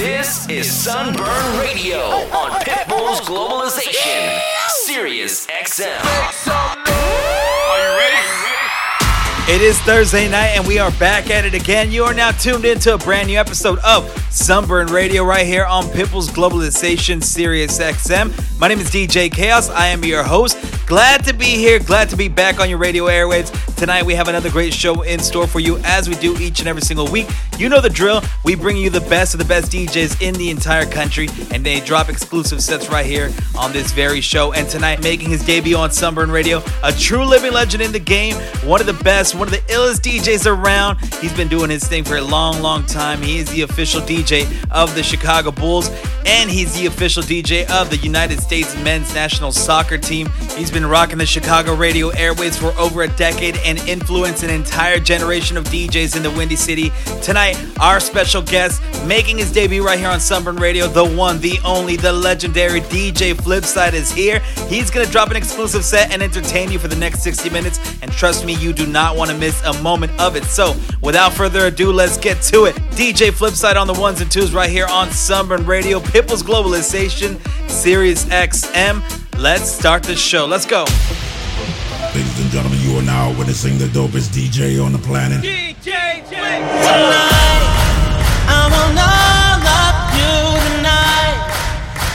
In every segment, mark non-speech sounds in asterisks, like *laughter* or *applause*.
This is Sunburn Radio on Pitbull's Globalization, Sirius XM. It is Thursday night, and we are back at it again. You are now tuned into a brand new episode of Sunburn Radio right here on Pitbull's Globalization Sirius XM. My name is DJ Chaos. I am your host. Glad to be here. Glad to be back on your radio airwaves. Tonight, we have another great show in store for you as we do each and every single week. You know the drill. We bring you the best of the best DJs in the entire country, and they drop exclusive sets right here on this very show. And tonight, making his debut on Sunburn Radio, a true living legend in the game, one of the best, one of the illest DJs around. He's been doing his thing for a long, long time. He is the official DJ of the Chicago Bulls, and he's the official DJ of the United States men's national soccer team. He's been rocking the Chicago radio airways for over a decade and influenced an entire generation of DJs in the Windy City. Tonight, our special guest making his debut right here on Sunburn Radio, the one, the only, the legendary DJ Flipside is here. He's gonna drop an exclusive set and entertain you for the next 60 minutes. And trust me, you do not want to miss a moment of it. So, without further ado, let's get to it. DJ Flipside on the ones and twos right here on Sunburn Radio, Pitbull's Globalization, Sirius XM. Let's start the show. Let's go. Ladies and gentlemen, you are now witnessing the dopest DJ on the planet. DJ Tonight, I want all of you tonight.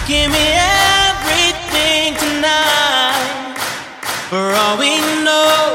Give me everything tonight. For all we know,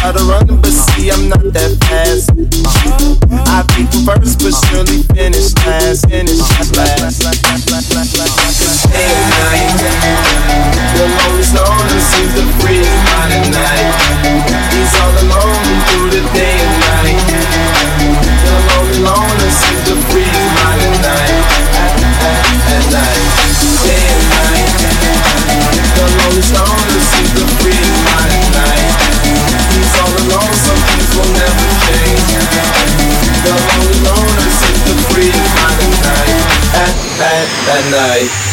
try to run, but see, I'm not that fast. I think first, but surely finish last. Finish last. and uh,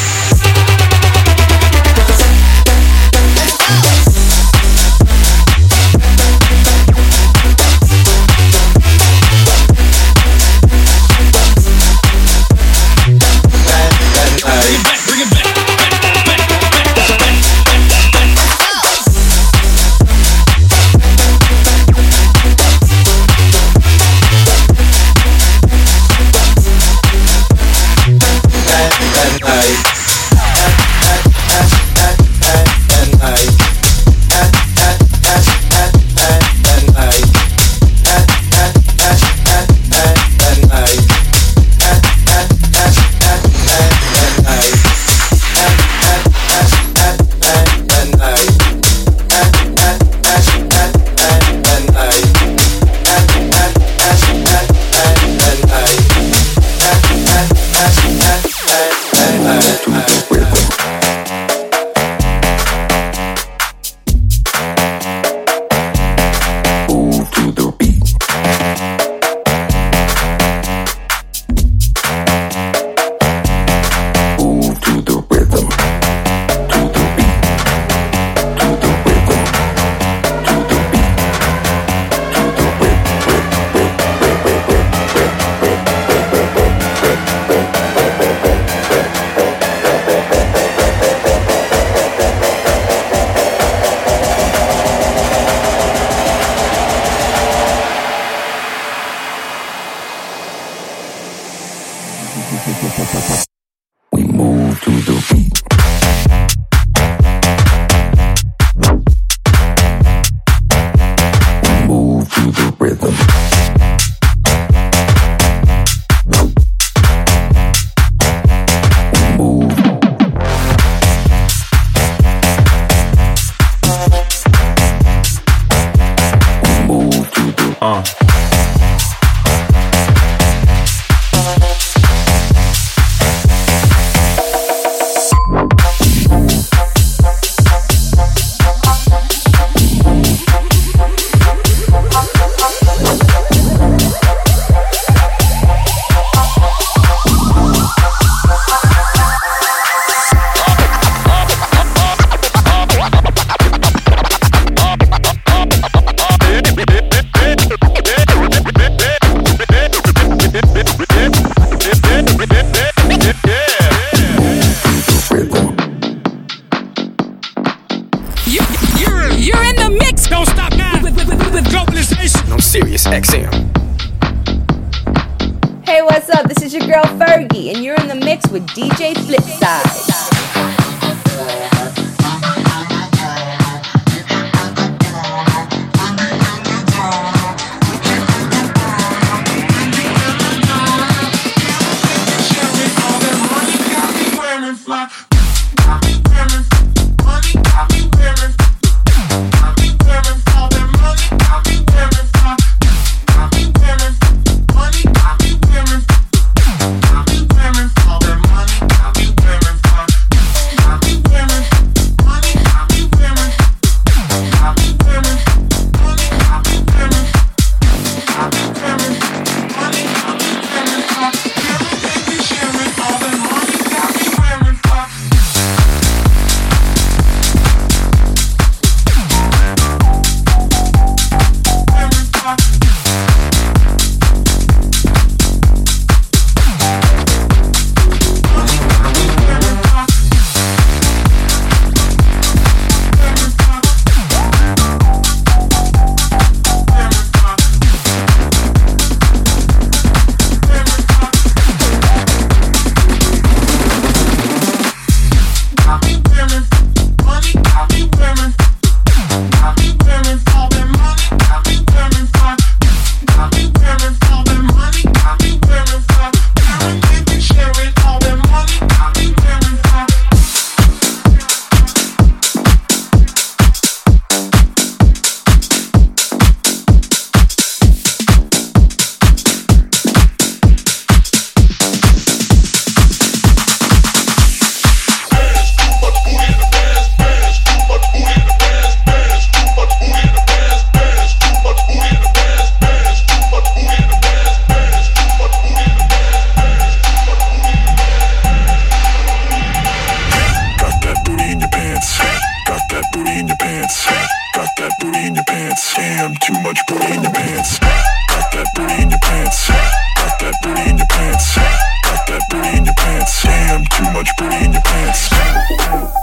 pants. Damn, too much booty in your pants. Got that booty in your pants. Got that booty in your pants. Got that booty in your pants. Damn, too much booty in your pants.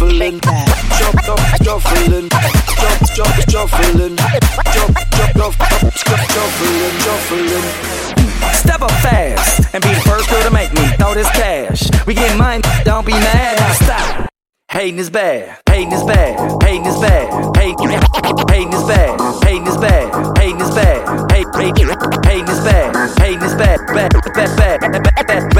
Shuffling. Chop, chop, shuffling. Chop, chop, shuffling. Chop, chop, chop, shuffling, shuffling. Step up fast and be the first girl to make me throw this cash. We get mine, don't be mad. Now stop. Hating is bad. Hating is bad. Hating is bad. Hating hating is bad. Hating is bad. Hating is bad. Hating hating is bad. Hating is bad. Bad bad bad bad bad.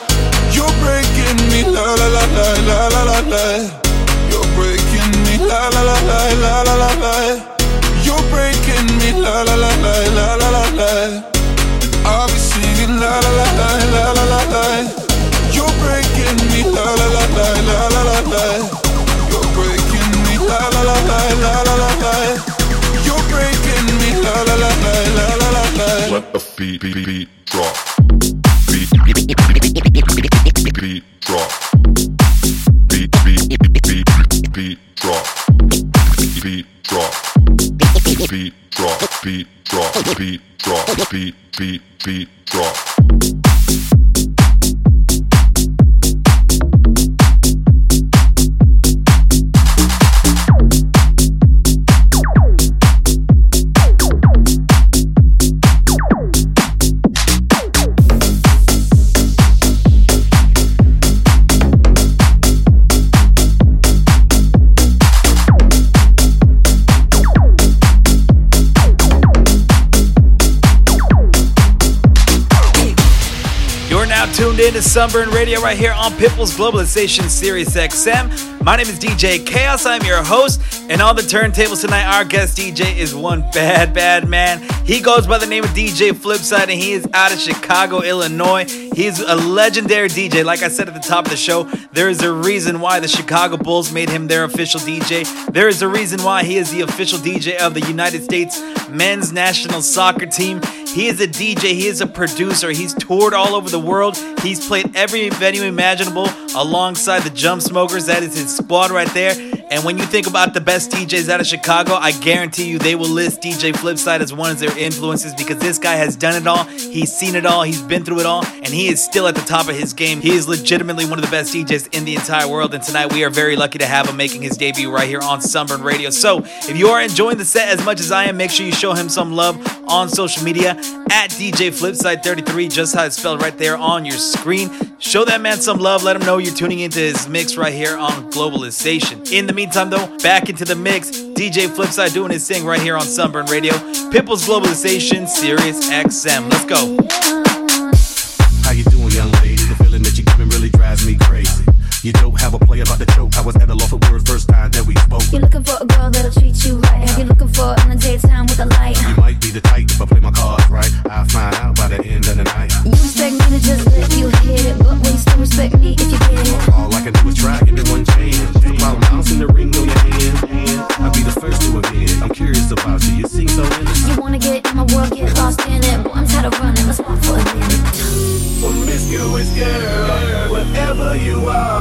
breaking me la la la la la la la la. You're breaking me la la la la la la la la. You're breaking me la la la la la la la la. I'll be singing la la la la la la la la. You're breaking me la la la la la la la la. You're breaking me la la la la la la la la. You're breaking me la la la la la la la la. Let the beat, beat, beat drop beat drop beat drop beat drop beat beat beat drop tuned in to Sunburn Radio right here on Pitbull's Globalization Sirius XM. My name is DJ Chaos. I'm your host, And on the turntables tonight, our guest DJ is one bad, bad man. He goes by the name of DJ Flipside, and he is out of Chicago, Illinois. He's a legendary DJ. Like I said at the top of the show, there is a reason why the Chicago Bulls made him their official DJ. There is a reason why he is the official DJ of the United States men's national soccer team. He is a DJ, he is a producer, he's toured all over the world. He's played every venue imaginable alongside the Jump Smokers. That is his squad right there. And when you think about the best DJs out of Chicago, I guarantee you they will list DJ Flipside as one of their influences because this guy has done it all. He's seen it all. He's been through it all. And he is still at the top of his game. He is legitimately one of the best DJs in the entire world. And tonight we are very lucky to have him making his debut right here on Sunburn Radio. So if you are enjoying the set as much as I am, make sure you show him some love on social media at DJ Flipside33, just how it's spelled right there on your screen. Show that man some love. Let him know you're tuning into his mix right here on Globalization. In the meantime, though, back into the mix. DJ Flipside doing his thing right here on Sunburn Radio. Pitbull's Globalization, Sirius XM. Let's go. How you doing, young lady? The feeling that you're giving really drives me crazy. You don't have a play about the choke. I was at a loss of words first time that we spoke. You're looking for a girl that'll treat you right. Have you looking for in the daytime with a light? You might be the type if I play my cards right. I'll find out by the end of the night. You expect me to just let you hit it, but will you still respect me so innocent. You wanna get in my world, get lost in it. Boy, I'm tired of running, let's walk for a minute. Promiscuous girl, wherever you are,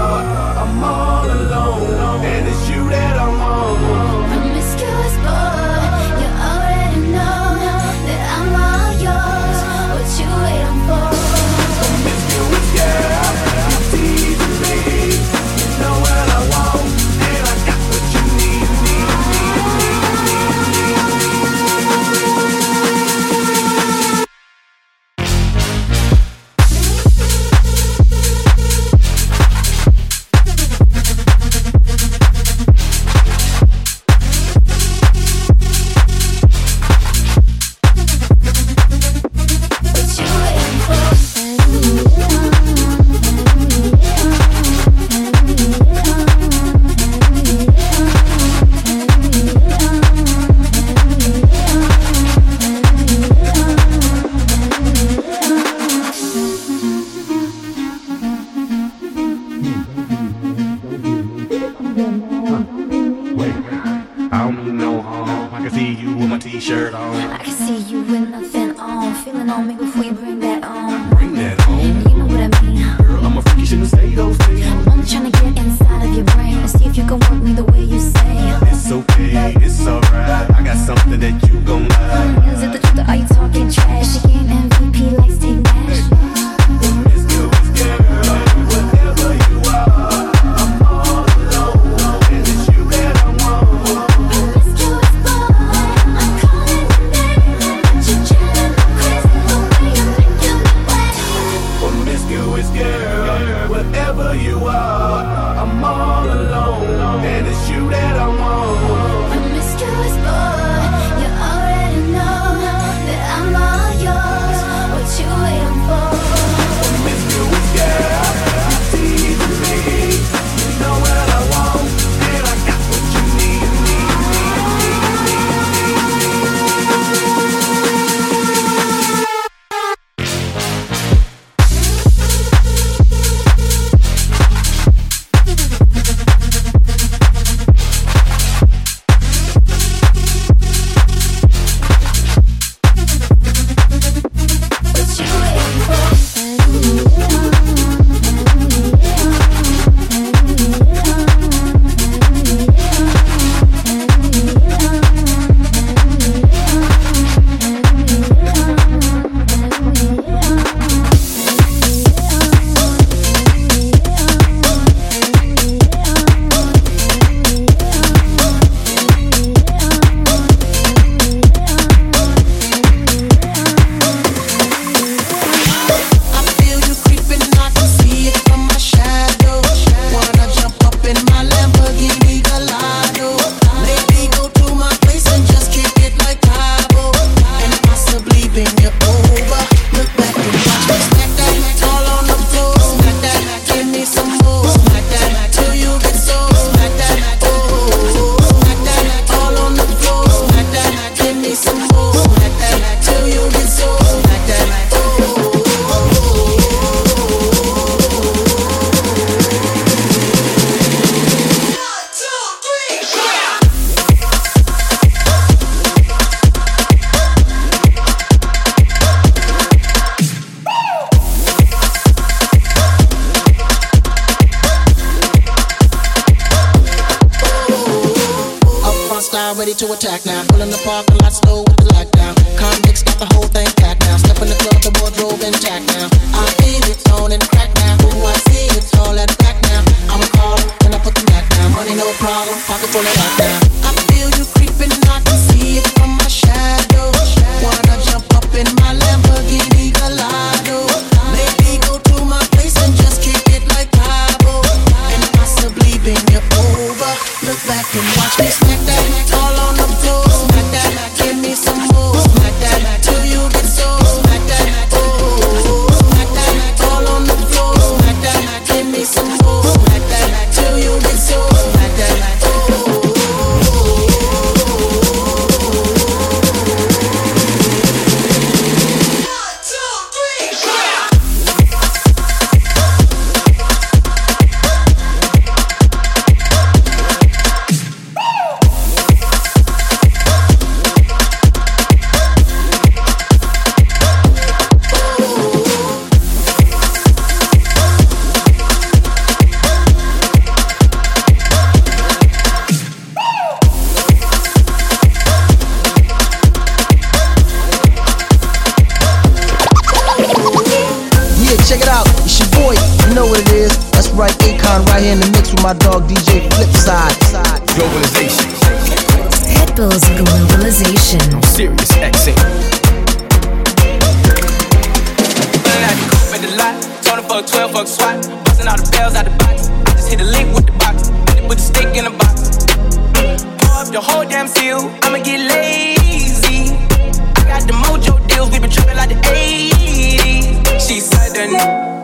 style, ready to attack now. Pulling the parking lot slow with the lockdown. Convicts got the whole thing packed now. Step in the club, the wardrobe intact now. I feel it on and crack now. Ooh, I see it all at back now. I'ma call and I put the back down. Money no problem, pocket full of that now. I feel you creeping, I can see it from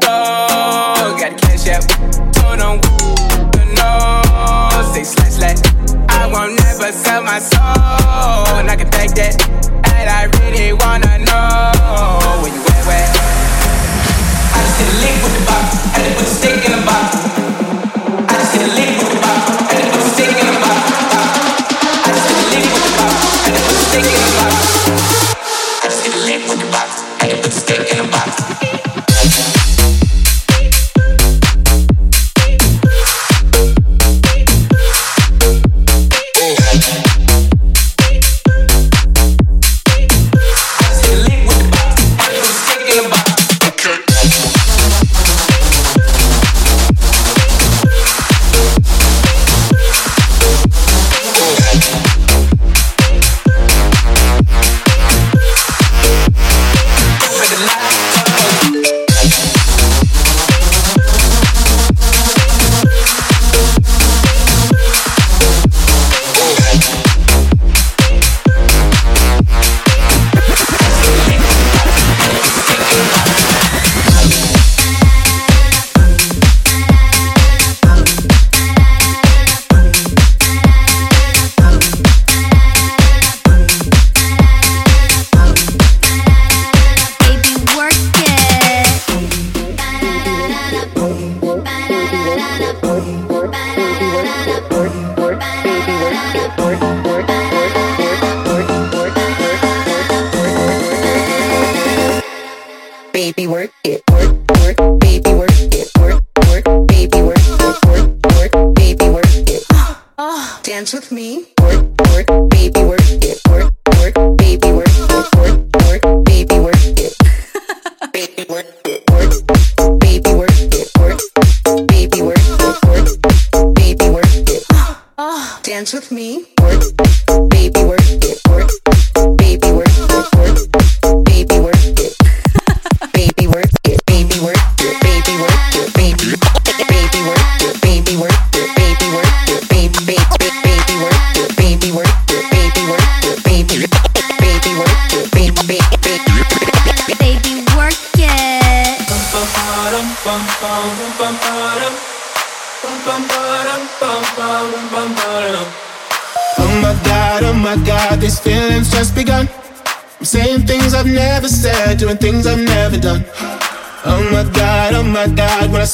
Got. Say. I won't never sell my soul, and I can take that. And I really wanna.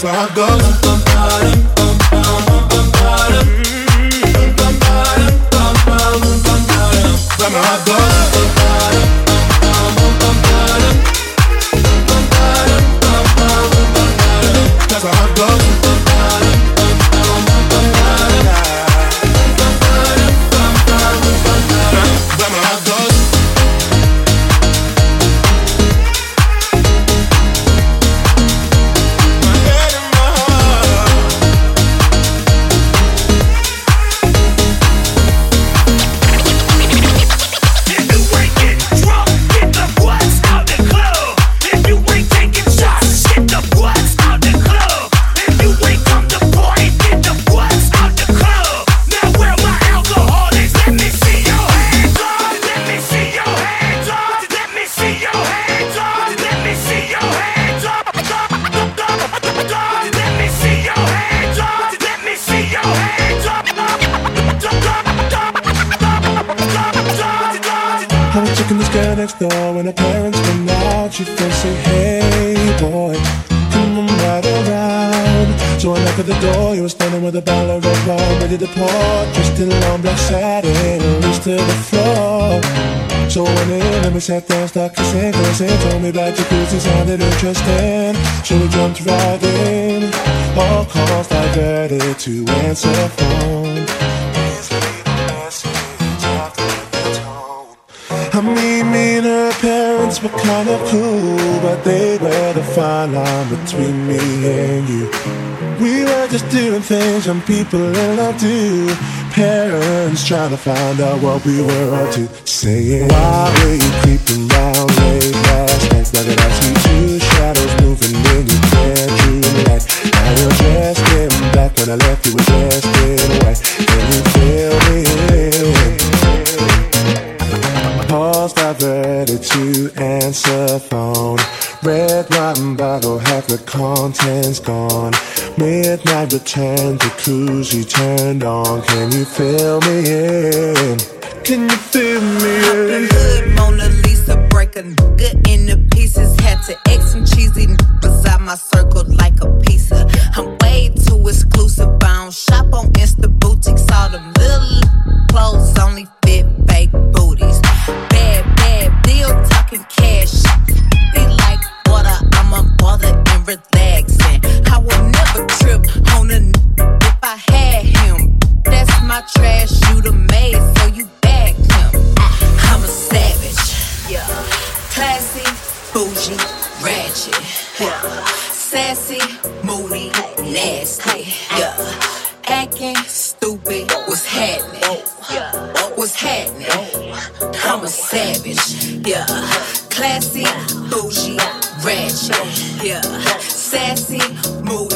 that's where I go. To pour. Dressed in long black satin, reached to the floor. So in and we sat down, stuck kissing, kissing. Told me about jacuzzi, sounded interesting. So we jumped right in. All calls diverted to answer phone. Please leave a message after the tone. I mean, me and her parents were kind of cool, but they were the fine line between me and you. We were just doing things young people in love do. Parents trying to find out what we were up to. Saying, Why were you creeping round late last night? Now that I see two shadows moving in your bedroom light. Now you're dressed in black when I left you were dressed in white. Can you feel me? Pause diverted to answer phone. Red wine bottle, half the contents gone. Midnight return, jacuzzi turned on. Can you feel me in? Can you feel me in? Good Mona Lisa break a nigga into pieces. Had to X some cheesy beside my circle like a pizza. I'm way too exclusive. I don't shop on Insta boutiques. All them little clothes only fit fake booties. Bad, bad deal talking cash. Classy, bougie, ratchet. Yeah. Sassy, moody,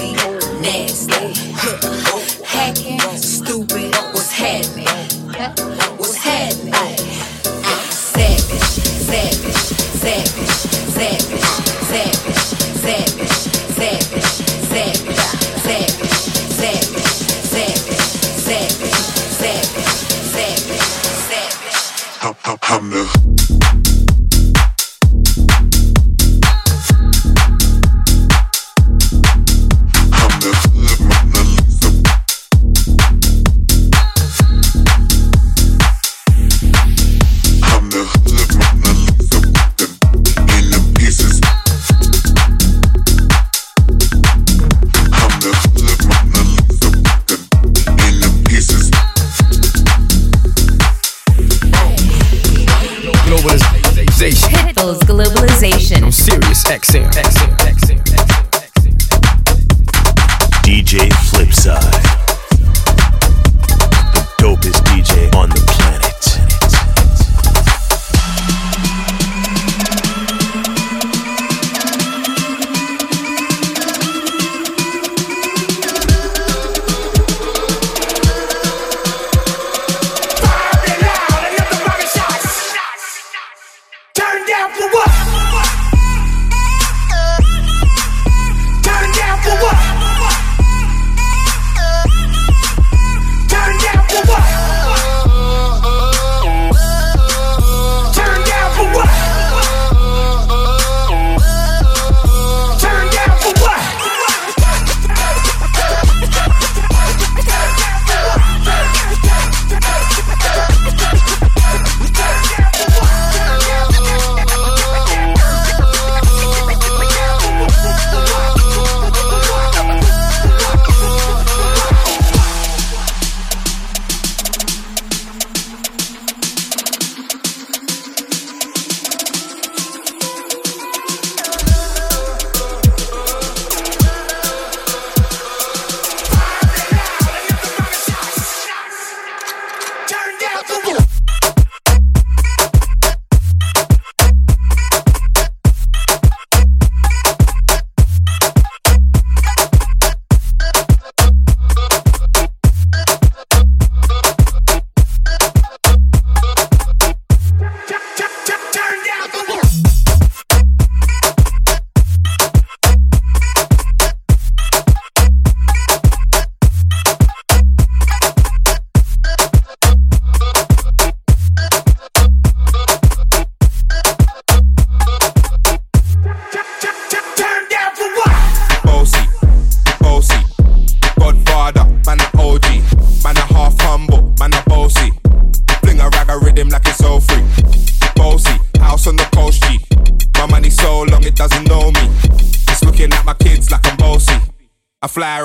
sincere.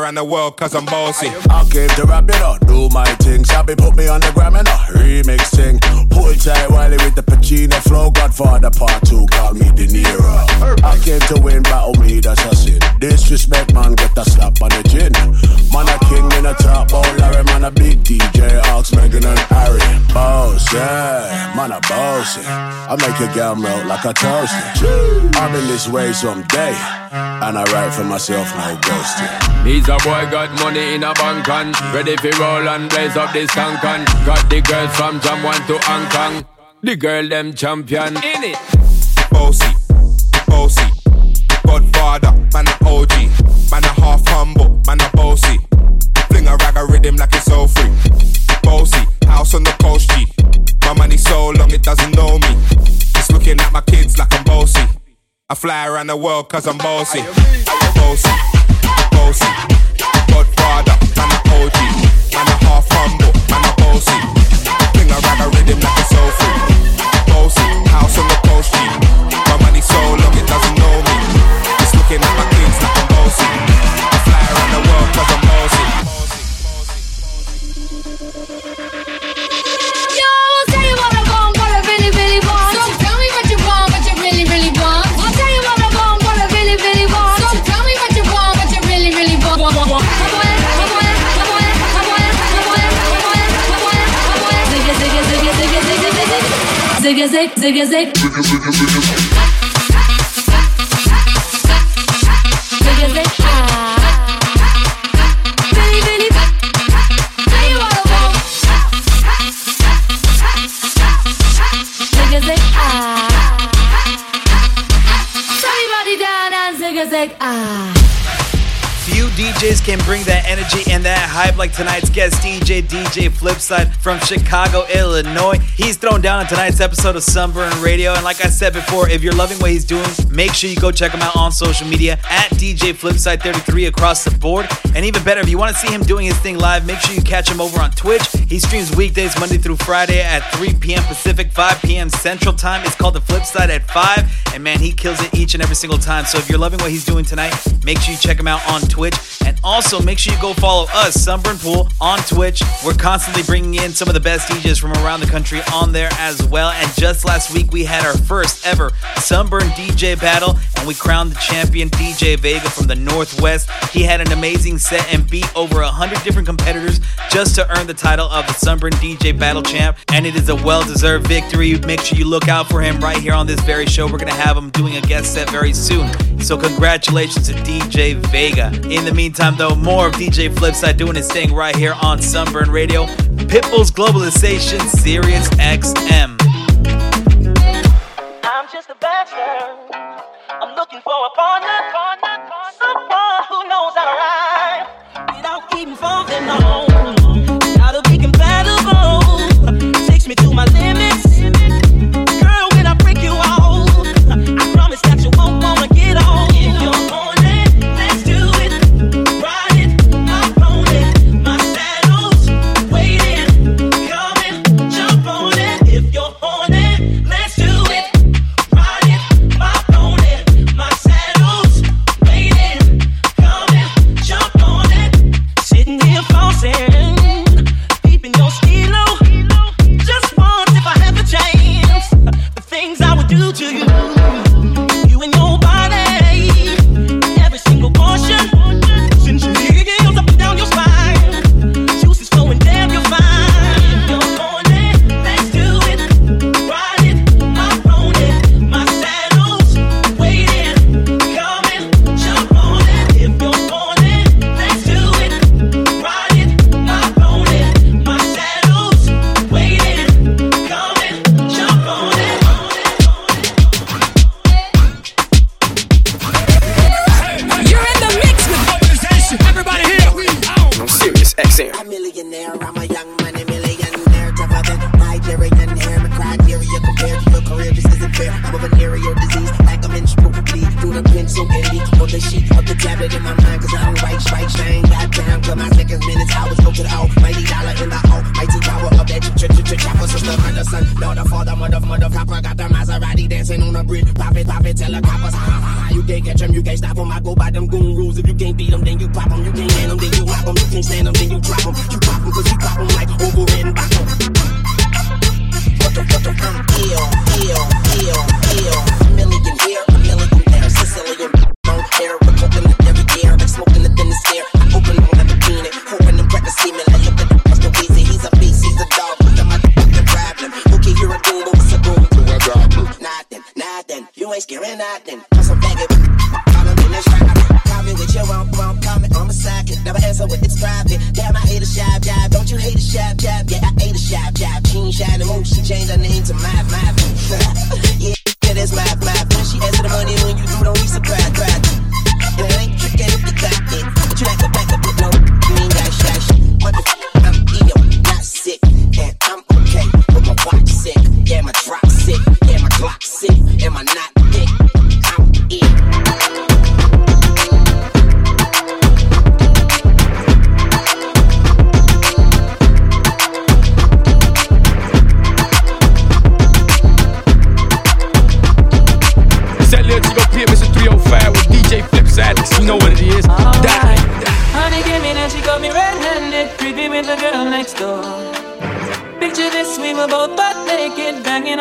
Around the world cause I'm bossy. I came to rap it up, do my thing. Sabi put me on the gram and a remix thing. Hold tight Wiley with the Pacino flow. Godfather part two, call me De Niro. I came to win, battle me, that's a sin. Disrespect, man, get a slap on the chin. Man, a king in a top, oh Larry, man, a big DJ, Ox, Megan and Harry. Boss, yeah, man, a bossy. I make your girl melt like a toasty. I've been this way someday, and I write for myself, no ghosting. He's a boy got money in a bank and ready for roll and blaze up this tank and got the girls from Jamwan to Hong Kong. The girl them champion in it. Bossy, bossy, Godfather, man a OG, man a half humble, man a bossy. Fling a rag a rhythm like it's all free. Bossy, house on the coast G. My money so long it doesn't know me. It's looking at my kids like I'm bossy. I fly around the world cause I'm bossy. Bossy, bossy, Godfather, website from Chicago, Illinois. He's thrown down on tonight's episode of Sunburn Radio. And like I said before, if you're loving what he's doing, make sure you go check him out on social media at DJ Flipside33 across the board. And even better, if you want to see him doing his thing live, make sure you catch him over on Twitch. He streams weekdays Monday through Friday at 3 p.m. Pacific, 5 p.m. Central Time. It's called The Flipside at 5. And man, he kills it each and every single time. So if you're loving what he's doing tonight, make sure you check him out on Twitch. And also make sure you go follow us, Sunburn Pool, on Twitch. We're constantly bringing in some of the best DJs from around the country on there as well. And just last week, we had our first ever Sunburn DJ battle, and we crowned the champion DJ Vega from the Northwest. He had an amazing set and beat over 100 different competitors just to earn the title of the Sunburn DJ Battle Champ. And it is a well deserved victory. Make sure you look out for him right here on this very show. We're going to have him doing a guest set very soon. So, congratulations to DJ Vega. In the meantime, though, more of DJ Flipside doing his thing right here on Sunburn Radio, Pitbull's Globalization Sirius XM. Maserati on the bridge. Pop it, pop it, tell the coppers. Ha ha ha. You can't catch 'em, you can't stop 'em. I go by them goon rules. If you can't beat 'em, then you pop 'em. You can't hand 'em, then you rock 'em. You can't stand 'em, then you drop 'em. You pop 'em, cause you pop 'em like over and back 'em. What the, what the, um, ill, ill, ill, ill. A million here, a million there. Sicilian, I'm. Call him in with your my. Never answer with it's private. Damn, I hate a shy jab. Don't you hate a shy jab? Yeah, I hate a shy jab. She ain't more. She changed her name to Math Math. *laughs*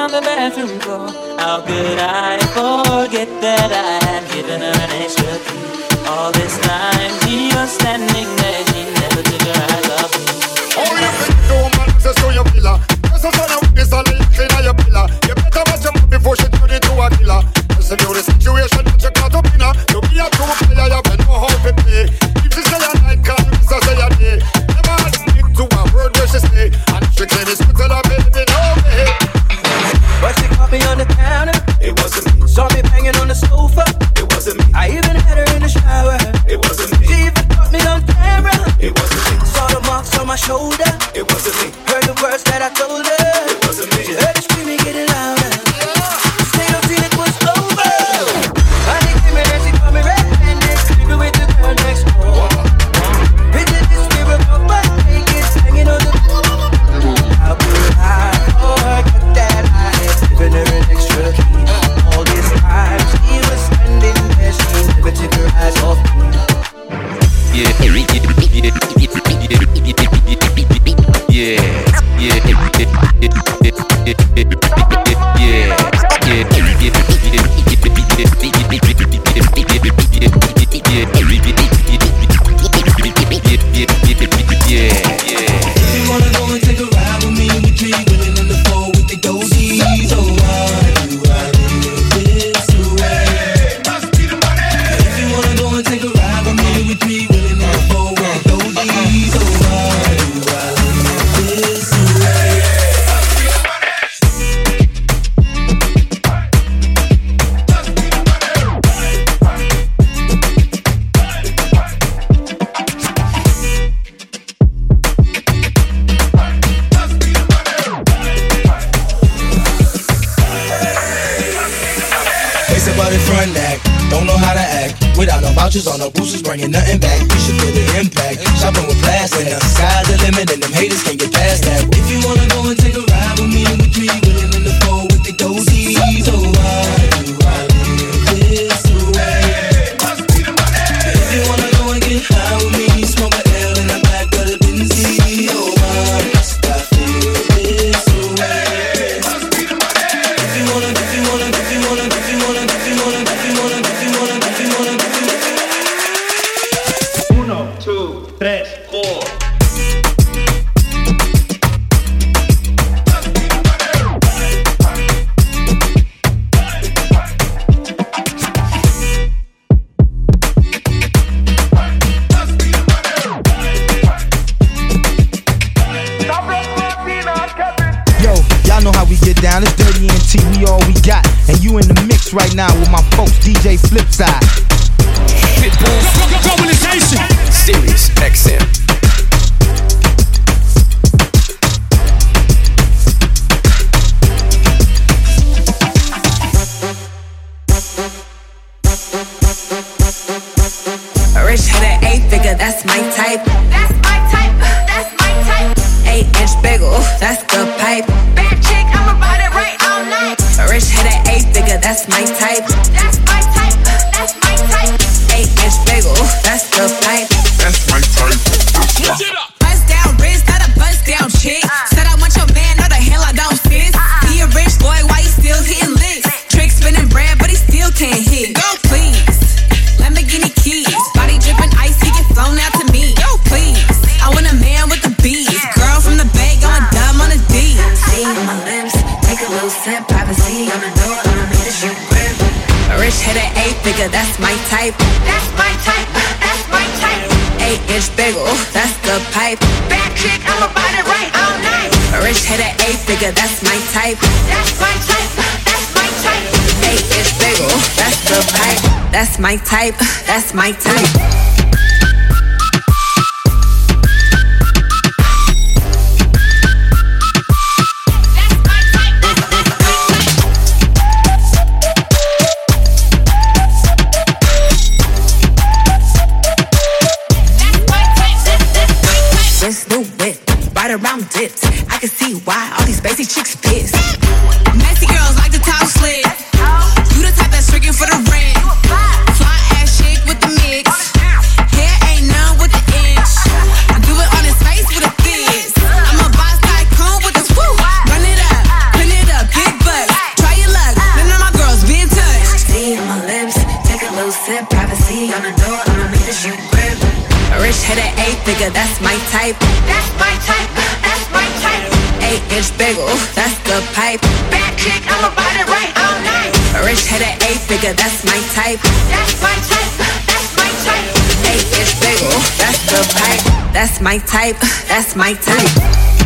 on the bathroom floor. How could I forget that I had given her an extra key? All this time she was standing there, she never took her eyes off me. Oh, you think you man access to your villa? Just a son of witness clean on your pillar. You better watch your mouth before she turn into a killer. Listen to the That's my type. That's my type. nigga, that's my type. That's my type, that's my type. Eight inch bagel, that's the pipe. Bad chick, I'ma ride it right all night. A rich headed eight figure, that's my type. That's my type, that's my type. Eight inch bagel, that's the pipe. That's my type, that's my type.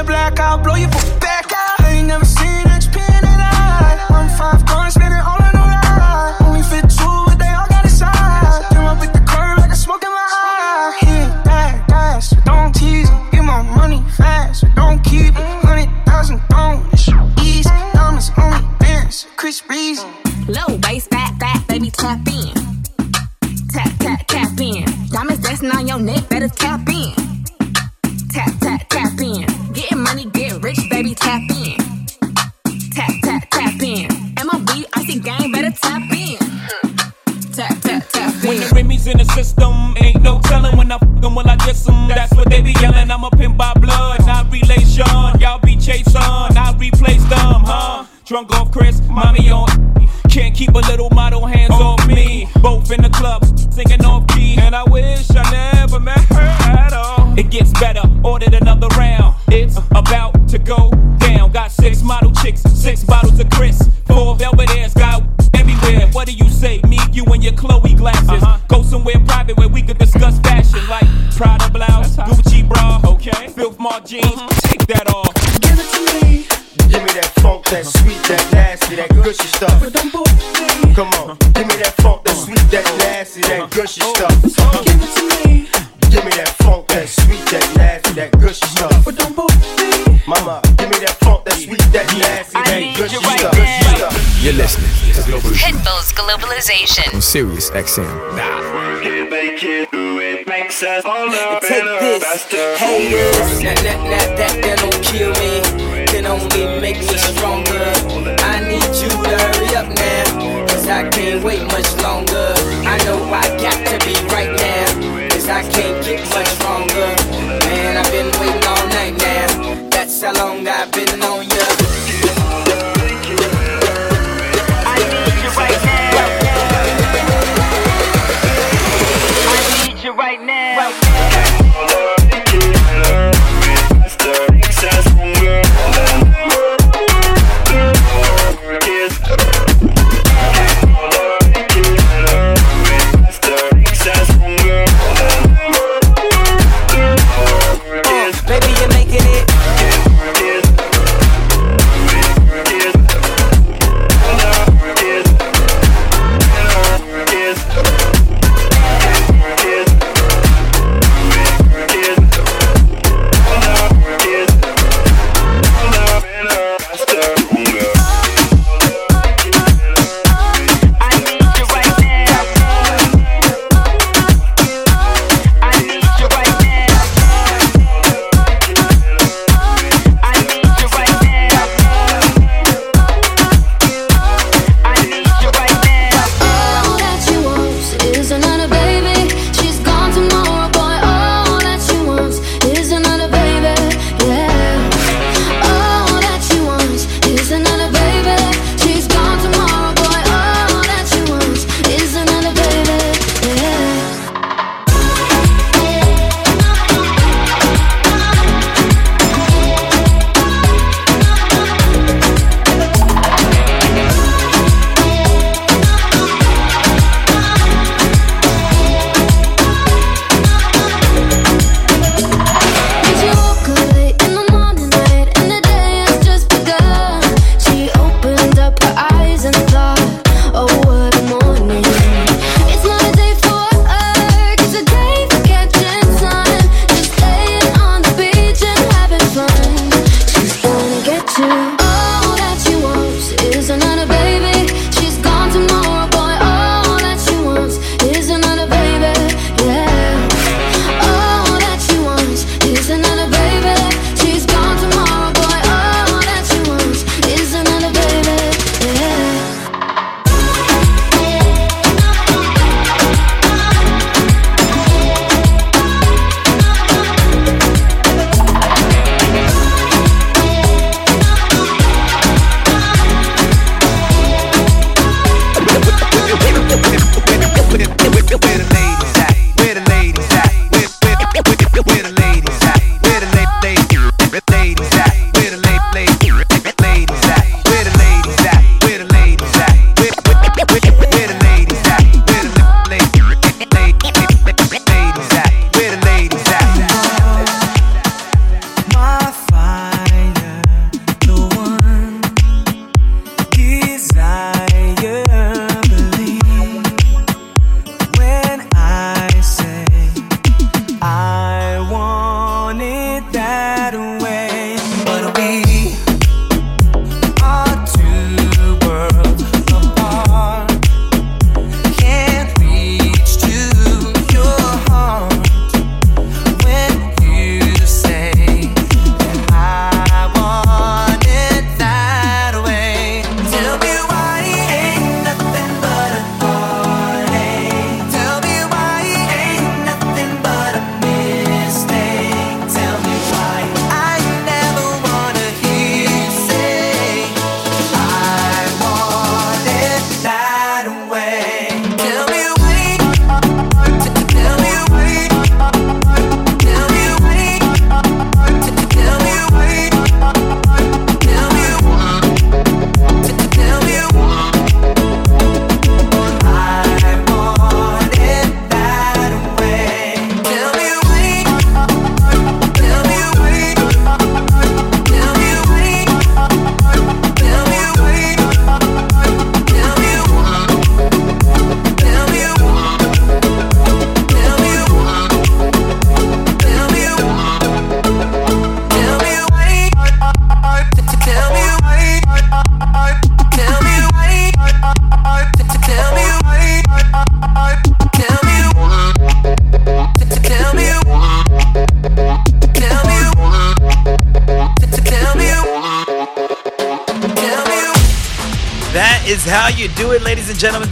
the blackout, blow your. Sirius XM. Nah. It, makes us all haters.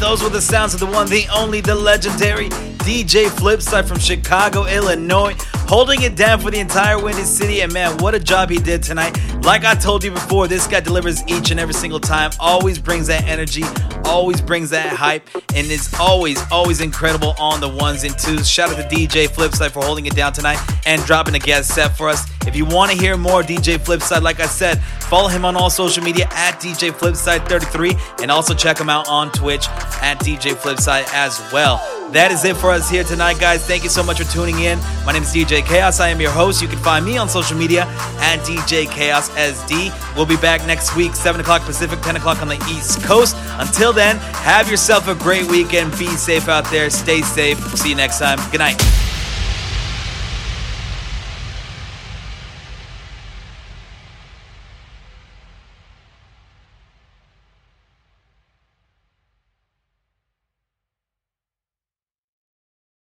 Those were the sounds of the one, the only, the legendary DJ Flipside from Chicago, Illinois, holding it down for the entire Windy City. And man, what a job he did tonight. Like I told you before, this guy delivers each and every single time, always brings that energy, always brings that hype, and is always, always incredible on the ones and twos. Shout out to DJ Flipside for holding it down tonight and dropping a guest set for us. If you want to hear more DJ Flipside, like I said, follow him on all social media at DJ Flipside33 and also check him out on Twitch at DJ Flipside as well. That is it for us here tonight, guys. Thank you so much for tuning in. My name is DJ Chaos. I am your host. You can find me on social media at DJ Chaos SD. We'll be back next week, 7 o'clock Pacific, 10 o'clock on the East Coast. Until then, have yourself a great weekend. Be safe out there. Stay safe. See you next time. Good night.